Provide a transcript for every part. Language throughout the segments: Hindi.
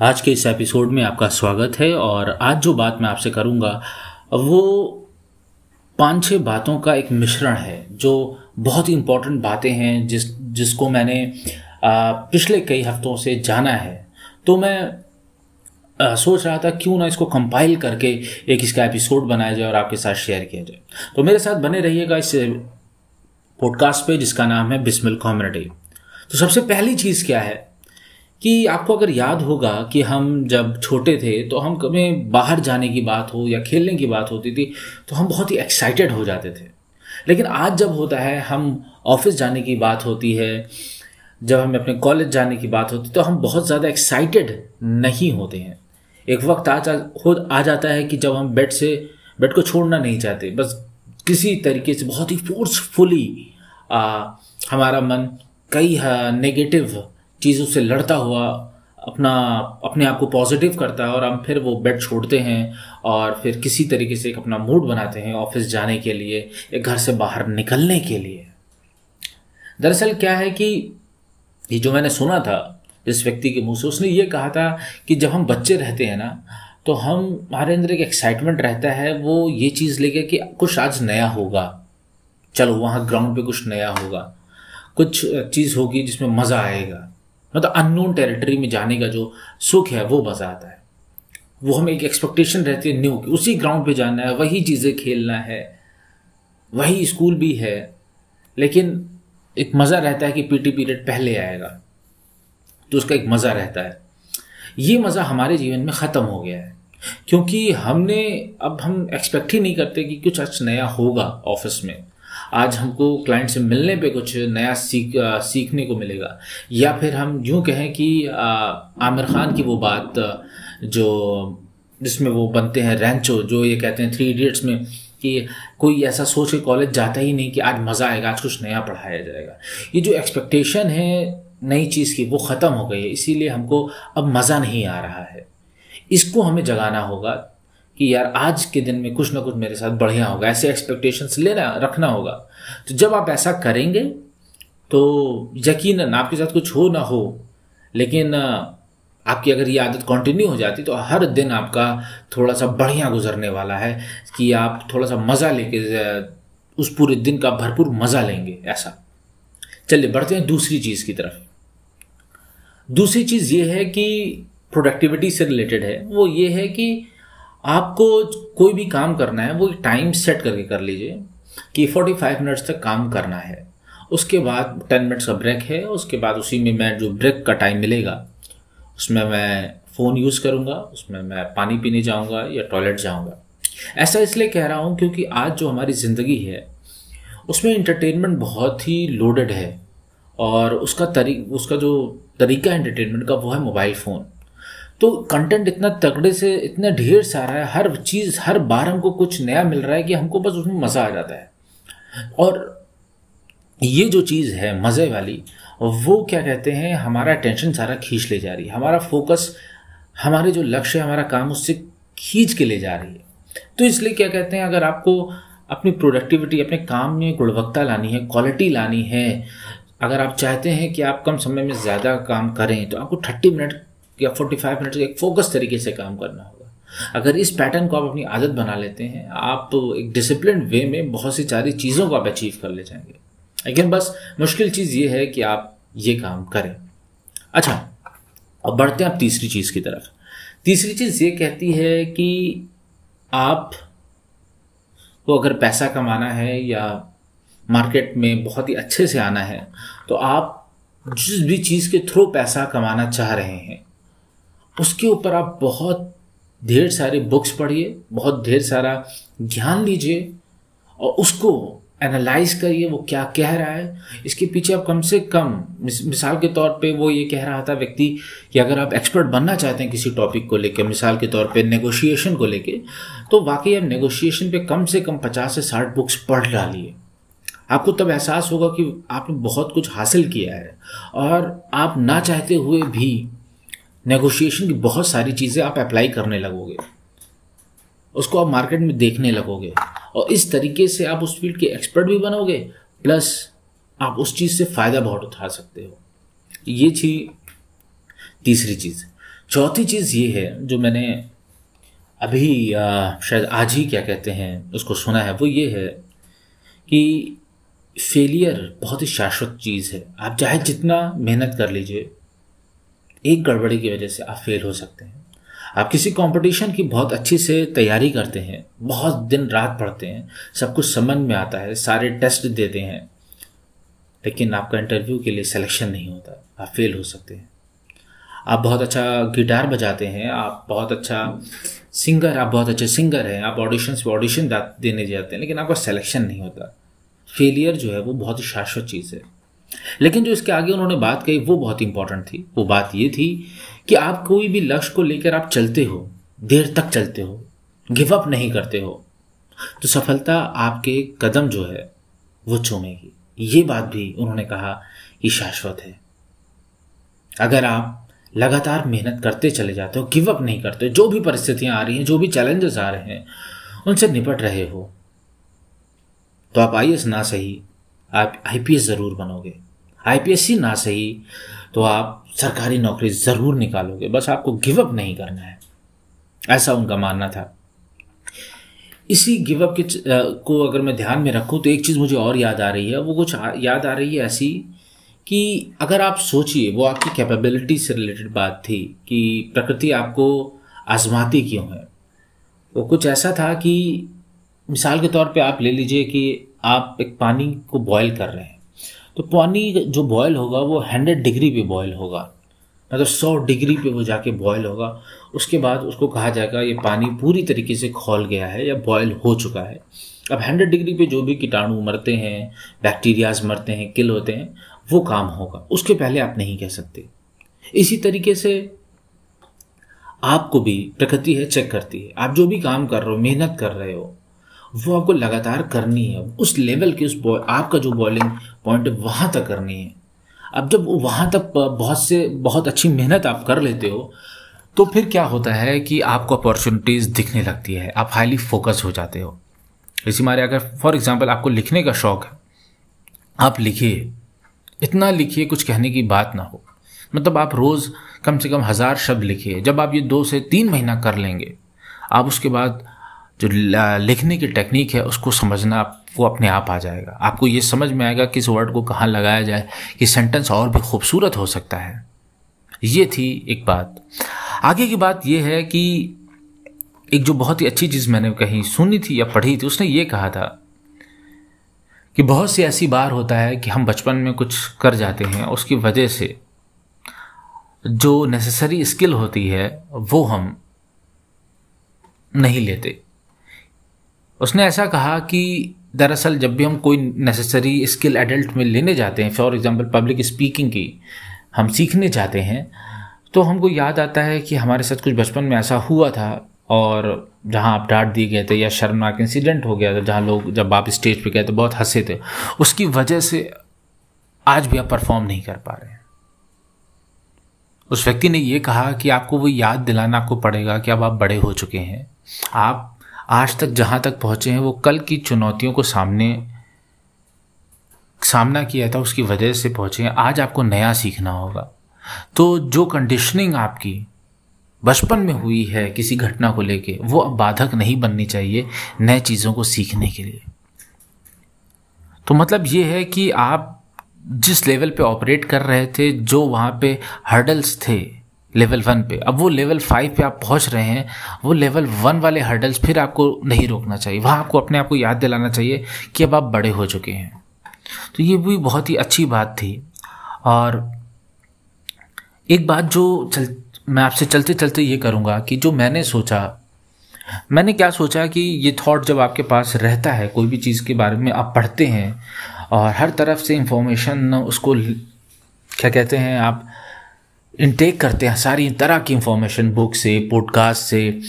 आज के इस एपिसोड में आपका स्वागत है और आज जो बात मैं आपसे करूँगा वो पाँच छह बातों का एक मिश्रण है जो बहुत ही इंपॉर्टेंट बातें हैं जिस जिसको मैंने पिछले कई हफ्तों से जाना है। तो मैं आ, सोच रहा था क्यों ना इसको कंपाइल करके एक इसका एपिसोड बनाया जाए और आपके साथ शेयर किया जाए। तो मेरे साथ बने रहिएगा इस पॉडकास्ट पे जिसका नाम है बिस्मिल कम्युनिटी तो सबसे पहली चीज़ क्या है? कि आपको अगर याद होगा कि हम जब छोटे थे तो हम कभी बाहर जाने की बात हो या खेलने की बात होती थी तो हम बहुत ही एक्साइटेड हो जाते थे। लेकिन आज जब होता है, हम ऑफ़िस जाने की बात होती है, जब हमें अपने कॉलेज जाने की बात होती है तो हम बहुत ज़्यादा एक्साइटेड नहीं होते हैं। एक वक्त आ जा हो, आ जाता है कि जब हम बेड से बेड को छोड़ना नहीं चाहते, बस किसी तरीके से बहुत ही फोर्सफुली हमारा मन कई नेगेटिव चीज़ों से लड़ता हुआ अपना, अपने आप को पॉजिटिव करता है और हम फिर वो बेड छोड़ते हैं और फिर किसी तरीके से एक अपना मूड बनाते हैं ऑफ़िस जाने के लिए या घर से बाहर निकलने के लिए। दरअसल क्या है कि ये जो मैंने सुना था इस व्यक्ति के मुँह से, उसने ये कहा था कि जब हम बच्चे रहते हैं ना तो हम, हमारे अंदर एक एक्साइटमेंट रहता है, वो ये चीज़ लेके कि कुछ आज नया होगा। चलो, वहाँ ग्राउंड पे कुछ नया होगा। कुछ चीज़ होगी जिसमें मज़ा आएगा। मतलब अननोन टेरिटरी में जाने का जो सुख है, वो मज़ा आता है। वो हमें एक एक्सपेक्टेशन रहती है न्यू की। उसी ग्राउंड पे जाना है, वही चीज़ें खेलना है, वही स्कूल भी है, लेकिन एक मज़ा रहता है कि पीटी पीरियड पहले आएगा तो उसका एक मज़ा रहता है। ये मज़ा हमारे जीवन में ख़त्म हो गया है, क्योंकि हमने, अब हम एक्सपेक्ट ही नहीं करते कि कुछ अच्छा नया होगा ऑफ़िस में। आज हमको क्लाइंट से मिलने पे कुछ नया सीख आ, सीखने को मिलेगा। या फिर हम यूँ कहें कि आमिर खान की वो बात जो जिसमें वो बनते हैं रैंचो जो ये कहते हैं थ्री इडियट्स में कि कोई ऐसा सोच के कॉलेज जाता ही नहीं कि आज मज़ा आएगा आज कुछ नया पढ़ाया जाएगा। ये जो एक्सपेक्टेशन है नई चीज़ की वो ख़त्म हो गई है। इसीलिए हमको अब मज़ा नहीं आ रहा है। इसको हमें जगाना होगा। कि यार आज के दिन में कुछ ना कुछ मेरे साथ बढ़िया होगा, ऐसे एक्सपेक्टेशंस लेना, रखना होगा। तो जब आप ऐसा करेंगे तो यकीन आपके साथ कुछ हो ना हो, लेकिन आपकी अगर ये आदत कंटिन्यू हो जाती तो हर दिन आपका थोड़ा सा बढ़िया गुजरने वाला है कि आप थोड़ा सा मज़ा लेके उस पूरे दिन का भरपूर मज़ा लेंगे, ऐसा। चलिए, बढ़ते हैं दूसरी चीज़ की तरफ़। दूसरी चीज़ ये है कि प्रोडक्टिविटी से रिलेटेड है। वो ये है कि आपको कोई भी काम करना है, वो टाइम सेट करके कर लीजिए कि 45 मिनट्स तक काम करना है। उसके बाद 10 मिनट्स का ब्रेक है, उसके बाद उसी में मैं जो ब्रेक का टाइम मिलेगा, उसमें मैं फ़ोन यूज़ करूँगा, उसमें मैं पानी पीने जाऊँगा या टॉयलेट जाऊँगा। ऐसा इसलिए कह रहा हूँ क्योंकि आज जो हमारी ज़िंदगी है, उसमें इंटरटेनमेंट बहुत ही लोडेड है और उसका तरी, उसका जो तरीका एंटरटेनमेंट का वो है मोबाइल फ़ोन तो कंटेंट इतना तगड़े से, इतना ढेर सारा है, हर चीज़, हर बार हमको कुछ नया मिल रहा है कि हमको बस उसमें मज़ा आ जाता है। और ये जो चीज़ है, मज़े वाली, वो क्या कहते हैं, हमारा टेंशन सारा खींच ले जा रही है। हमारा फोकस हमारे जो लक्ष्य है हमारा काम उससे खींच के ले जा रही है। तो इसलिए क्या कहते हैं, अगर आपको अपनी प्रोडक्टिविटी अपने काम में गुणवत्ता लानी है क्वालिटी लानी है, अगर आप चाहते हैं कि आप कम समय में ज़्यादा काम करें तो आपको थर्टी मिनट या 45 मिनट एक फोकस तरीके से काम करना होगा। अगर इस पैटर्न को आप अपनी आदत बना लेते हैं, आप तो एक डिसिप्लिन वे में बहुत सी सारी चीज़ों को आप अचीव कर ले जाएँगे। लेकिन बस मुश्किल चीज़ ये है कि आप ये काम करें। अच्छा अब बढ़ते हैं आप तीसरी चीज़ की तरफ़। तीसरी चीज़ ये कहती है कि आप को अगर पैसा कमाना है या मार्केट में बहुत ही अच्छे से आना है तो आप जिस भी चीज़ के थ्रू पैसा कमाना चाह रहे हैं उसके ऊपर आप बहुत ढेर सारे बुक्स पढ़िए, बहुत ढेर सारा ज्ञान लीजिए और उसको एनालाइज करिए, वो क्या कह रहा है। इसके पीछे आप कम से कम मिसाल के तौर पे वो ये कह रहा था व्यक्ति कि अगर आप एक्सपर्ट बनना चाहते हैं किसी टॉपिक को लेकर मिसाल के तौर पे नेगोशिएशन को लेके तो वाकई आप नेगोशिएशन पे कम से कम पचास से साठ बुक्स पढ़ डालिए। आपको तब एहसास होगा कि आपने बहुत कुछ हासिल किया है और आप ना चाहते हुए भी नेगोशिएशन की बहुत सारी चीज़ें आप अप्लाई करने लगोगे। उसको आप मार्केट में देखने लगोगे। और इस तरीके से आप उस फ़ील्ड के एक्सपर्ट भी बनोगे प्लस आप उस चीज़ से फ़ायदा बहुत उठा सकते हो। ये थी तीसरी चीज़। चौथी चीज़ ये है जो मैंने अभी आ, शायद आज ही क्या कहते हैं उसको सुना है वो ये है कि फेलियर बहुत ही शाश्वत चीज़ है। आप चाहे जितना मेहनत कर लीजिए एक गड़बड़ी की वजह से आप फेल हो सकते हैं। आप किसी कंपटीशन की बहुत अच्छी से तैयारी करते हैं, बहुत दिन रात पढ़ते हैं, सब कुछ समझ में आता है, सारे टेस्ट देते हैं, लेकिन आपका इंटरव्यू के लिए सिलेक्शन नहीं होता, आप फेल हो सकते हैं। आप बहुत अच्छा गिटार बजाते हैं, आप बहुत अच्छा सिंगर आप बहुत अच्छे सिंगर हैं, आप ऑडिशन पे ऑडिशन देने जाते हैं, लेकिन आपका सिलेक्शन नहीं होता। फेलियर जो है वो बहुत ही शाश्वत चीज़ है। लेकिन जो इसके आगे उन्होंने बात कही, वो बहुत इंपॉर्टेंट थी। वो बात ये थी कि आप कोई भी लक्ष्य को लेकर आप चलते हो, देर तक चलते हो गिव अप नहीं करते हो तो सफलता आपके कदम जो है, वो चूमेगी। ये बात भी उन्होंने कहा कि शाश्वत है। अगर आप लगातार मेहनत करते चले जाते हो गिव अप नहीं करते जो भी परिस्थितियाँ आ रही हैं, जो भी चैलेंजेस आ रहे हैं, उनसे निपट रहे हो तो आप आई ना सही, आप आईपीएस ज़रूर बनोगे। आई ही ना सही तो आप सरकारी नौकरी ज़रूर निकालोगे। बस आपको गिवअप नहीं करना है। ऐसा उनका मानना था। इसी गिव अप के को अगर मैं ध्यान में रखूँ तो एक चीज़ मुझे और याद आ रही है। वो कुछ याद आ रही है ऐसी कि अगर आप सोचिए, वो आपकी कैपेबिलिटी से रिलेटेड बात थी कि प्रकृति आपको आजमाती क्यों है। वो कुछ ऐसा था कि मिसाल के तौर पे आप ले लीजिए कि आप एक पानी को बॉयल कर रहे हैं। तो पानी जो बॉयल होगा वो हंड्रेड डिग्री पे बॉयल होगा। मतलब सौ डिग्री पे वो जाके बॉयल होगा। उसके बाद उसको कहा जाएगा, ये पानी पूरी तरीके से खोल गया है या बॉयल हो चुका है। अब हंड्रेड डिग्री पे जो भी कीटाणु मरते हैं बैक्टीरियाज मरते हैं किल होते हैं, वो काम होगा। उसके पहले आप नहीं कह सकते। इसी तरीके से आपको भी प्रकृति है चेक करती है। आप जो भी काम कर रहे हो, मेहनत कर रहे हो वो आपको लगातार करनी है। उस लेवल की उस आपका जो बॉलिंग पॉइंट है, वहाँ तक करनी है। अब जब वहाँ तक बहुत से, बहुत अच्छी मेहनत आप कर लेते हो तो फिर क्या होता है कि आपको अपॉर्चुनिटीज़ दिखने लगती है। आप हाईली फोकस हो जाते हो। इसी मारे अगर फॉर एग्ज़ाम्पल आपको लिखने का शौक है, आप लिखिए। इतना लिखिए, कुछ कहने की बात ना हो। मतलब आप रोज़ कम से कम हज़ार शब्द लिखिए। जब आप ये दो से तीन महीना कर लेंगे, आप उसके बाद जो लिखने की टेक्निक है, उसको समझना आपको अपने आप आ जाएगा। आपको ये समझ में आएगा कि इस वर्ड को कहाँ लगाया जाए, कि सेंटेंस और भी खूबसूरत हो सकता है। ये थी एक बात। आगे की बात यह है कि एक जो बहुत ही अच्छी चीज़ मैंने कहीं सुनी थी या पढ़ी थी, उसने ये कहा था कि बहुत सी ऐसी बार होता है कि हम बचपन में कुछ कर जाते हैं, उसकी वजह से जो नेसेसरी स्किल होती है, वो हम नहीं लेते। उसने ऐसा कहा कि दरअसल जब भी हम कोई नेसेसरी स्किल एडल्ट में लेने जाते हैं फॉर एग्जांपल पब्लिक स्पीकिंग की हम सीखने जाते हैं तो हमको याद आता है कि हमारे साथ कुछ बचपन में ऐसा हुआ था और जहाँ आप डांट दिए गए थे या शर्मनाक इंसिडेंट हो गया था, जहाँ लोग जब आप स्टेज पे गए तो बहुत हंसे थे, उसकी वजह से आज भी आप परफॉर्म नहीं कर पा रहे उस व्यक्ति ने ये कहा कि आपको वो याद दिलाना आपको पड़ेगा कि अब आप बड़े हो चुके हैं, आप आज तक जहाँ तक पहुँचे हैं, वो कल की चुनौतियों को सामने, सामना किया था, उसकी वजह से पहुँचे हैं। आज आपको नया सीखना होगा। तो जो कंडीशनिंग आपकी बचपन में हुई है किसी घटना को लेके, वो अब बाधक नहीं बननी चाहिए नए चीज़ों को सीखने के लिए। तो मतलब ये है कि आप जिस लेवल पे ऑपरेट कर रहे थे, जो वहाँ पे हर्डल्स थे लेवल वन पे। अब वो लेवल फाइव पे आप पहुँच रहे हैं, वो लेवल वन वाले हर्डल्स फिर आपको नहीं रोकना चाहिए। वहाँ आपको अपने आप को याद दिलाना चाहिए कि अब आप बड़े हो चुके हैं। तो ये भी बहुत ही अच्छी बात थी। और एक बात जो चल, मैं आपसे चलते चलते ये करूँगा कि जो मैंने सोचा, मैंने क्या सोचा कि ये थॉट जब आपके पास रहता है, कोई भी चीज़ के बारे में आप पढ़ते हैं और हर तरफ़ से इंफॉर्मेशन उसको क्या कहते हैं आप इनटेक करते हैं सारी तरह की इंफॉर्मेशन बुक से पॉडकास्ट से,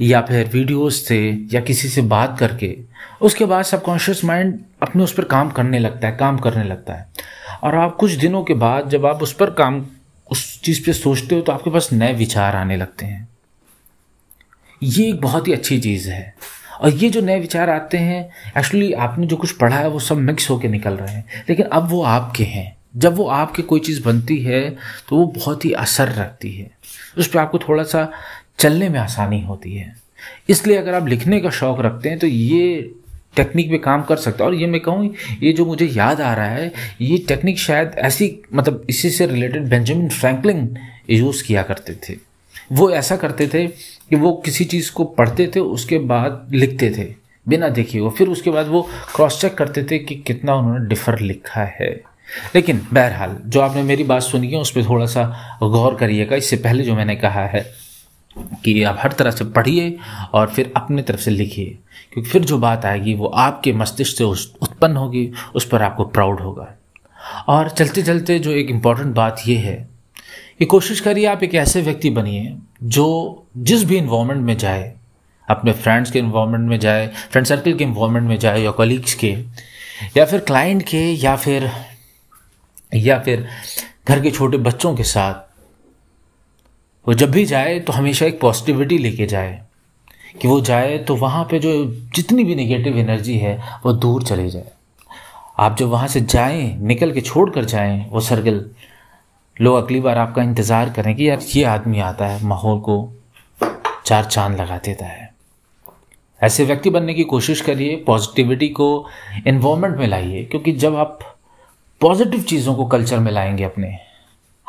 या फिर वीडियोस से, या किसी से बात करके। उसके बाद सबकॉन्शियस माइंड अपने उस पर काम करने लगता है, काम करने लगता है। और आप कुछ दिनों के बाद जब आप उस पर काम, उस चीज़ पे सोचते हो तो आपके पास नए विचार आने लगते हैं। ये एक बहुत ही अच्छी चीज़ है। और ये जो नए विचार आते हैं एक्चुअली आपने जो कुछ पढ़ा है वो सब मिक्स होकर निकल रहे हैं। लेकिन अब वो आपके हैं। जब वो आपके कोई चीज़ बनती है तो वो बहुत ही असर रखती है। उस पर आपको थोड़ा सा चलने में आसानी होती है। इसलिए अगर आप लिखने का शौक़ रखते हैं तो ये टेक्निक पे काम कर सकता है। और ये मैं कहूँ, ये जो मुझे याद आ रहा है, ये टेक्निक शायद ऐसी मतलब इसी से रिलेटेड बेंजामिन फ्रैंकलिन यूज़ किया करते थे। वो ऐसा करते थे कि वो किसी चीज़ को पढ़ते थे, उसके बाद लिखते थे, बिना देखे वो फिर उसके बाद वो क्रॉस चेक करते थे कि कितना उन्होंने डिफ़र लिखा है। लेकिन बहरहाल, जो आपने मेरी बात सुनी है, उस पर थोड़ा सा गौर करिएगा। इससे पहले जो मैंने कहा है कि आप हर तरह से पढ़िए और फिर अपने तरफ़ से लिखिए, क्योंकि फिर जो बात आएगी, वो आपके मस्तिष्क से उत्पन्न होगी, उस पर आपको प्राउड होगा। और चलते चलते जो एक इंपॉर्टेंट बात ये है कि कोशिश करिए आप एक ऐसे व्यक्ति बनिए, जो जिस भी इन्वामेंट में जाए, अपने फ्रेंड्स के इन्वामेंट में जाए फ्रेंड सर्कल के इन्वामेंट में जाए, या कॉलीग्स के, या फिर क्लाइंट के, या फिर या फिर घर के छोटे बच्चों के साथ, वो जब भी जाए तो हमेशा एक पॉजिटिविटी लेके जाए। कि वो जाए तो वहाँ पे जो जितनी भी नेगेटिव एनर्जी है, वो दूर चले जाए। आप जब वहाँ से जाएँ, निकल के छोड़ कर जाएँ, वो सर्कल लोग अगली बार आपका इंतज़ार करें कि यार ये आदमी आता है, माहौल को चार चाँद लगा देता है। ऐसे व्यक्ति बनने की कोशिश करिए पॉजिटिविटी को इन्वायरमेंट में लाइए, क्योंकि जब आप पॉजिटिव चीज़ों को कल्चर में लाएँगे अपने।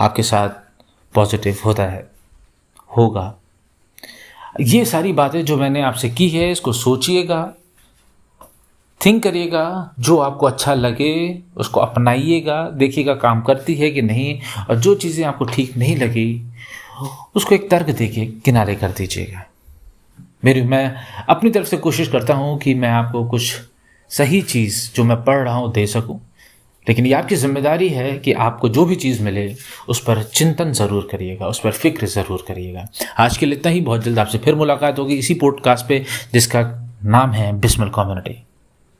आपके साथ पॉजिटिव होता है, होगा। ये सारी बातें जो मैंने आपसे की है, इसको सोचिएगा थिंक करिएगा, जो आपको अच्छा लगे, उसको अपनाइएगा, देखिएगा काम करती है कि नहीं, और जो चीज़ें आपको ठीक नहीं लगी, उसको एक तर्क देके किनारे कर दीजिएगा। मेरी, मैं अपनी तरफ़ से कोशिश करता हूँ कि मैं आपको कुछ सही चीज़ जो मैं पढ़ रहा हूँ दे सकूँ। लेकिन ये आपकी ज़िम्मेदारी है कि आपको जो भी चीज़ मिले, उस पर चिंतन ज़रूर करिएगा, उस पर फ़िक्र ज़रूर करिएगा। आज के लिए इतना ही। बहुत जल्द आपसे फिर मुलाकात होगी इसी पॉडकास्ट पे, जिसका नाम है बिस्मिल कम्युनिटी